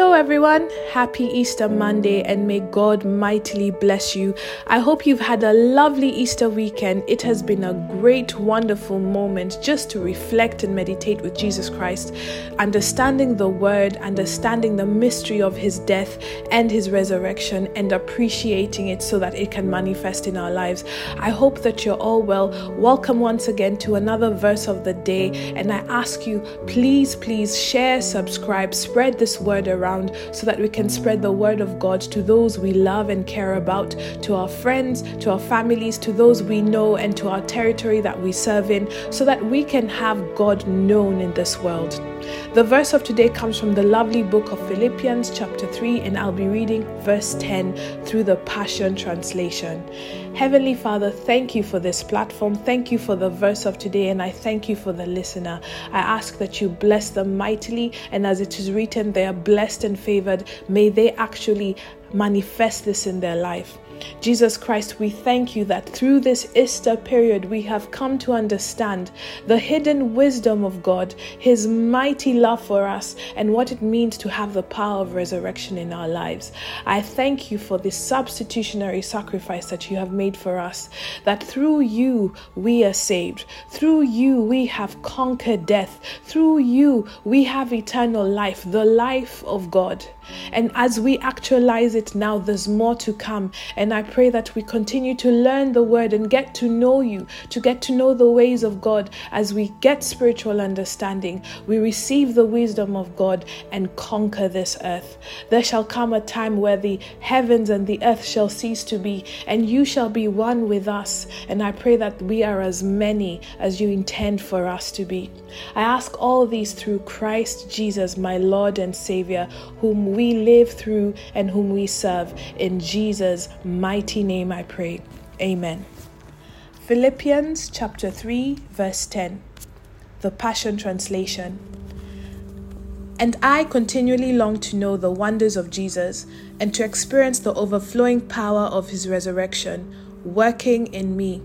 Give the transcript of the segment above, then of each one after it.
Hello, everyone. Happy Easter Monday, and may God mightily bless you. I hope you've had a lovely Easter weekend. It has been a great, wonderful moment just to reflect and meditate with Jesus Christ, understanding the Word, understanding the mystery of His death and His resurrection, and appreciating it so that it can manifest in our lives. I hope that you're all well. Welcome once again to another verse of the day, and I ask you, please, please share, subscribe, spread this word around so that we can spread the word of God to those we love and care about, to our friends, to our families, to those we know, and to our territory that we serve in, so that we can have God known in this world. The verse of today comes from the lovely book of Philippians, chapter 3, and I'll be reading verse 10 through the Passion Translation. Heavenly Father, thank you for this platform. Thank you for the verse of today, and I thank you for the listener. I ask that you bless them mightily, and as it is written, they are blessed and favored. May they actually manifest this in their life. Jesus Christ, we thank you that through this Easter period we have come to understand the hidden wisdom of God, His mighty love for us, and what it means to have the power of resurrection in our lives. I thank you for this substitutionary sacrifice that you have made for us, that through you we are saved, through you we have conquered death, through you we have eternal life, the life of God. And as we actualize it now, there's more to come. And I pray that we continue to learn the word and get to know you, to get to know the ways of God. As we get spiritual understanding, we receive the wisdom of God and conquer this earth. There shall come a time where the heavens and the earth shall cease to be, and you shall be one with us. And I pray that we are as many as you intend for us to be. I ask all these through Christ Jesus, my Lord and Savior, whom we live through and whom we serve. In Jesus' mighty name I pray. Amen. Philippians chapter 3, verse 10, the Passion Translation. And I continually long to know the wonders of Jesus and to experience the overflowing power of his resurrection working in me.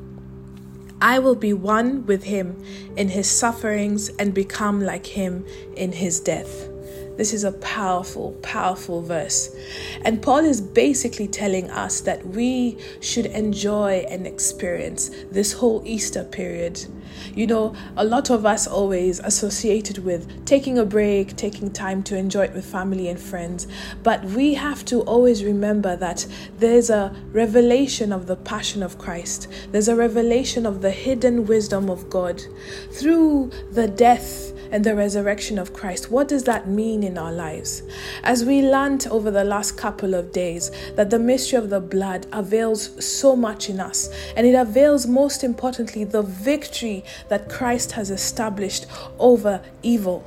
I will be one with him in his sufferings and become like him in his death. This is a powerful, powerful verse. And Paul is basically telling us that we should enjoy and experience this whole Easter period. You know, a lot of us always associated with taking a break, taking time to enjoy it with family and friends. But we have to always remember that there's a revelation of the passion of Christ, there's a revelation of the hidden wisdom of God through the death and the resurrection of Christ. What does that mean in our lives? As we learned over the last couple of days that the mystery of the blood avails so much in us, and it avails most importantly the victory that Christ has established over evil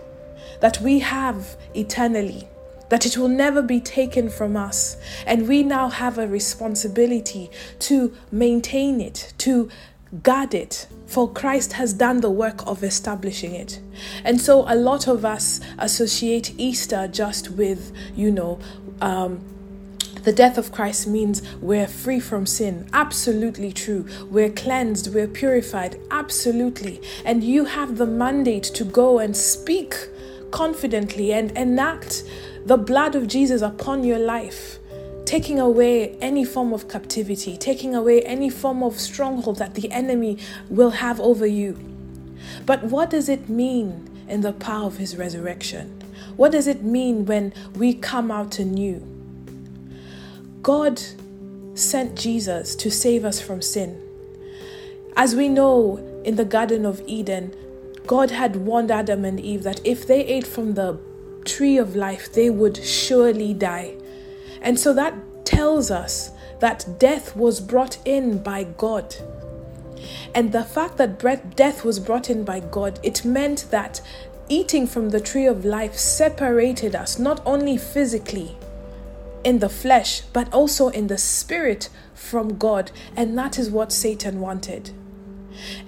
that we have eternally that it will never be taken from us. And we now have a responsibility to maintain it, to guard it, for Christ has done the work of establishing it. And so a lot of us associate Easter just with, you know, um, the death of Christ means we're free from sin. Absolutely true. We're cleansed, we're purified. Absolutely. And you have the mandate to go and speak confidently and enact the blood of Jesus upon your life taking away any form of captivity, taking away any form of stronghold that the enemy will have over you. But what does it mean in the power of his resurrection? What does it mean when we come out anew? God sent Jesus to save us from sin. As we know in the Garden of Eden, God had warned Adam and Eve that if they ate from the tree of life, they would surely die. And so that tells us that death was brought in by God. And the fact that death was brought in by God, it meant that eating from the tree of life separated us, not only physically in the flesh, but also in the spirit from God. And that is what Satan wanted.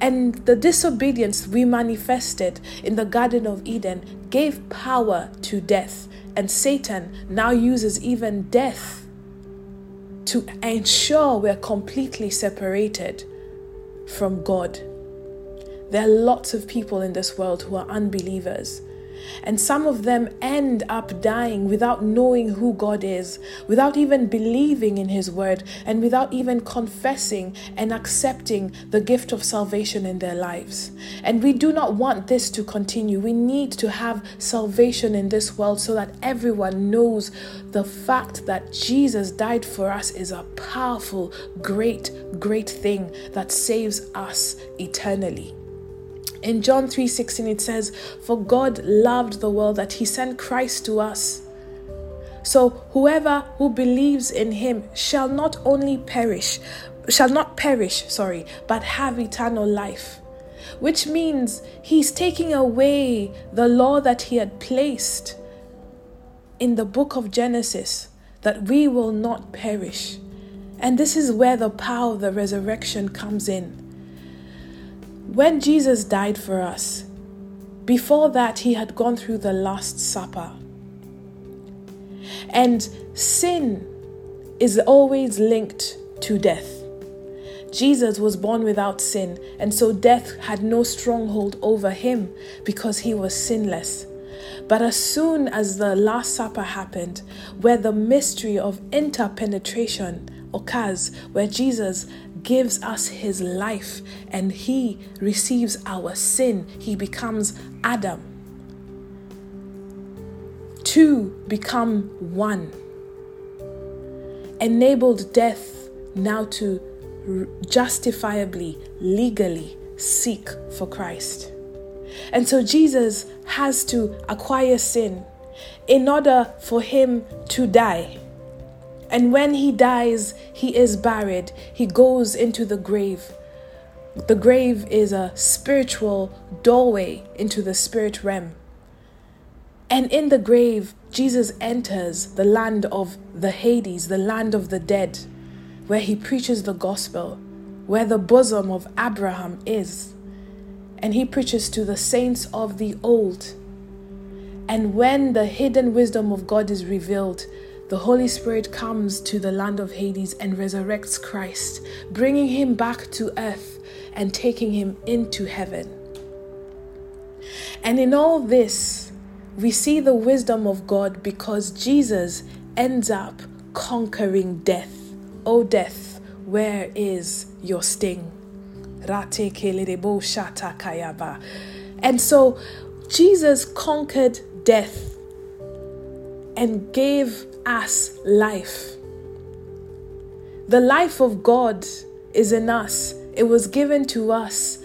And the disobedience we manifested in the Garden of Eden gave power to death. And Satan now uses even death to ensure we're completely separated from God. There are lots of people in this world who are unbelievers. And some of them end up dying without knowing who God is, without even believing in His word, and without even confessing and accepting the gift of salvation in their lives. And we do not want this to continue. We need to have salvation in this world so that everyone knows the fact that Jesus died for us is a powerful, great, great thing that saves us eternally. In John 3:16 it says, "For God loved the world that he sent Christ to us." So whoever who believes in him shall not only perish, shall not perish, sorry, but have eternal life. Which means he's taking away the law that he had placed in the book of Genesis that we will not perish. And this is where the power of the resurrection comes in. When Jesus died for us, before that, he had gone through the Last Supper. And sin is always linked to death. Jesus was born without sin, and so death had no stronghold over him because he was sinless. But as soon as the Last Supper happened, where the mystery of interpenetration occurs, where Jesus gives us his life and he receives our sin. He becomes Adam. Two become one. Enabled death now to justifiably, legally seek for Christ. And so Jesus has to acquire sin in order for him to die. And when he dies, he is buried. He goes into the grave. The grave is a spiritual doorway into the spirit realm. And in the grave, Jesus enters the land of the Hades, the land of the dead, where he preaches the gospel, where the bosom of Abraham is. And he preaches to the saints of the old. And when the hidden wisdom of God is revealed, the Holy Spirit comes to the land of Hades and resurrects Christ, bringing him back to earth and taking him into heaven. And in all this, we see the wisdom of God because Jesus ends up conquering death. O death, where is your sting? And so Jesus conquered death and gave us life. The life of God is in us, it was given to us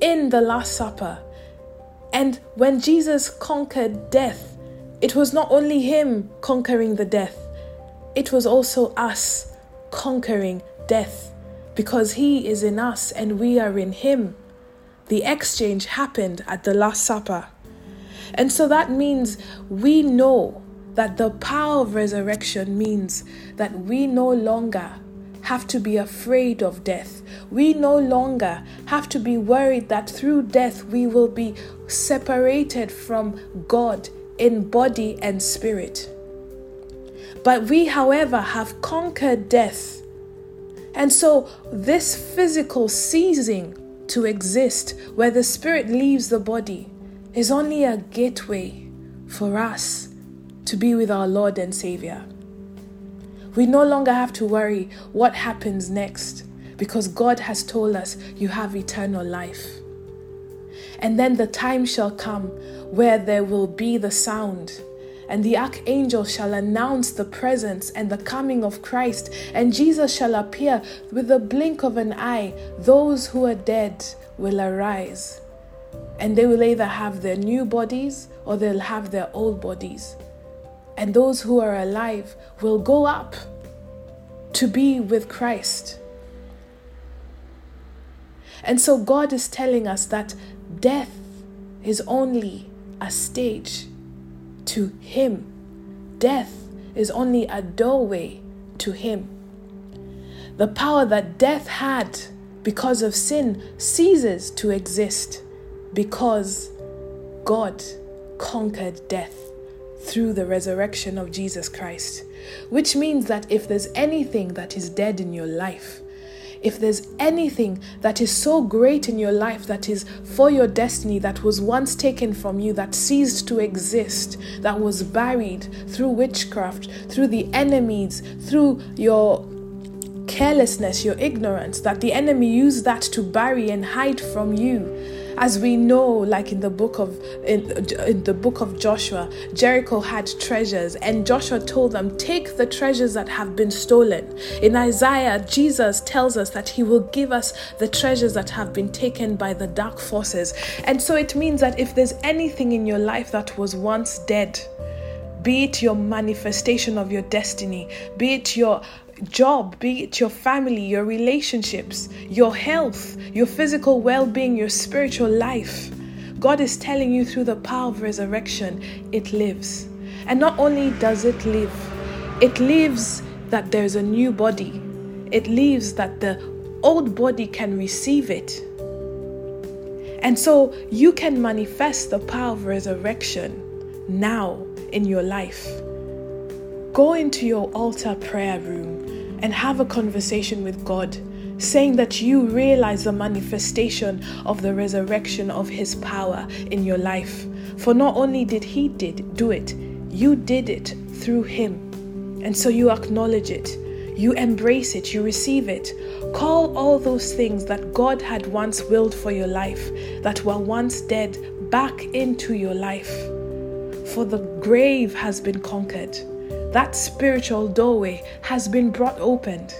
in the Last Supper. And when Jesus conquered death, it was not only Him conquering the death, it was also us conquering death because He is in us and we are in Him. The exchange happened at the Last Supper. And so that means we know that the power of resurrection means that we no longer have to be afraid of death. We no longer have to be worried that through death we will be separated from God in body and spirit. But we, however, have conquered death. And so, this physical ceasing to exist, where the spirit leaves the body, is only a gateway for us to be with our Lord and Savior. We no longer have to worry what happens next because God has told us you have eternal life. And then the time shall come where there will be the sound, and the archangel shall announce the presence and the coming of Christ, and Jesus shall appear with the blink of an eye. Those who are dead will arise, and they will either have their new bodies or they'll have their old bodies and those who are alive will go up to be with Christ. And so God is telling us that death is only a stage to Him, death is only a doorway to Him. The power that death had because of sin ceases to exist because God conquered death through the resurrection of Jesus Christ. Which means that if there's anything that is dead in your life, if there's anything that is so great in your life that is for your destiny, that was once taken from you, that ceased to exist, that was buried through witchcraft, through the enemies, through your carelessness, your ignorance, that the enemy used that to bury and hide from you as we know like in the book of in, in, the book of joshua jericho had treasures and joshua told them take the treasures that have been stolen. In isaiah jesus tells us that he will give us the treasures that have been taken by the dark forces. And so it means that if there's anything in your life that was once dead be it your manifestation of your destiny, be it your job, be it your family, your relationships, your health, your physical well being, your spiritual life. God is telling you through the power of resurrection, it lives. And not only does it live, it lives that there's a new body, it lives that the old body can receive it. And so you can manifest the power of resurrection now in your life. Go into your altar prayer room and have a conversation with God, saying that you realize the manifestation of the resurrection of His power in your life. For not only did He did do it, you did it through Him. And so you acknowledge it, you embrace it, you receive it. Call all those things that God had once willed for your life, that were once dead, back into your life. For the grave has been conquered that spiritual doorway has been brought opened.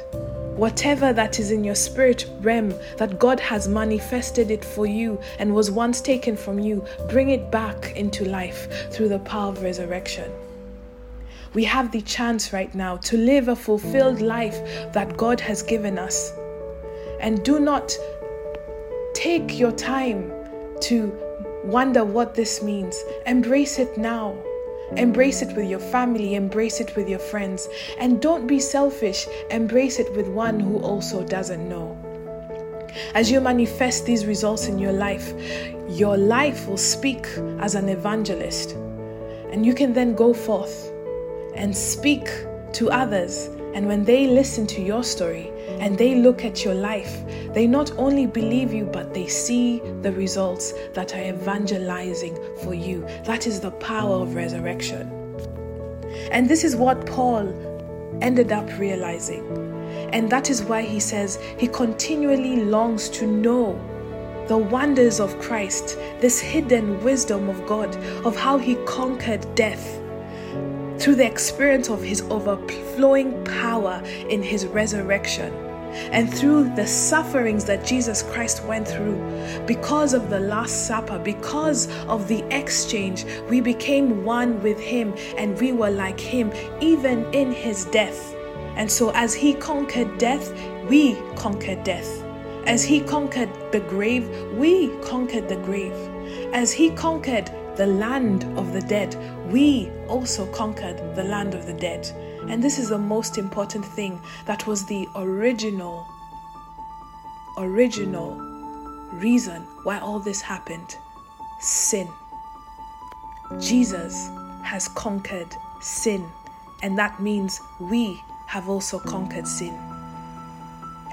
Whatever that is in your spirit realm that God has manifested it for you and was once taken from you, bring it back into life through the power of resurrection. We have the chance right now to live a fulfilled life that God has given us. And do not take your time to wonder what this means. Embrace it now. Embrace it with your family, embrace it with your friends. And don't be selfish, embrace it with one who also doesn't know. As you manifest these results in your life, your life will speak as an evangelist. And you can then go forth and speak to others. And when they listen to your story and they look at your life, they not only believe you, but they see the results that are evangelizing for you. That is the power of resurrection. And this is what Paul ended up realizing. And that is why he says he continually longs to know the wonders of Christ, this hidden wisdom of God, of how he conquered death through the experience of his overflowing power in his resurrection and through the sufferings that Jesus Christ went through, because of the Last Supper, because of the exchange, we became one with Him and we were like Him even in His death. And so, as He conquered death, we conquered death. As He conquered the grave, we conquered the grave. As He conquered the land of the dead, we also conquered the land of the dead. And this is the most important thing that was the original, original reason why all this happened sin. Jesus has conquered sin, and that means we have also conquered sin.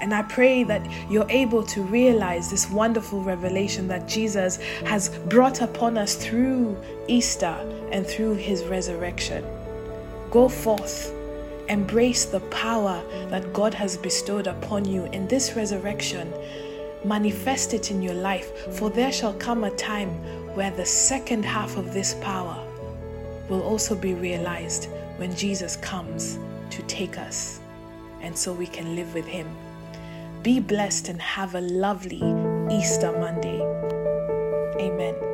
And I pray that you're able to realize this wonderful revelation that Jesus has brought upon us through Easter and through his resurrection. Go forth, embrace the power that God has bestowed upon you in this resurrection. Manifest it in your life, for there shall come a time where the second half of this power will also be realized when Jesus comes to take us, and so we can live with him. Be blessed and have a lovely Easter Monday. Amen.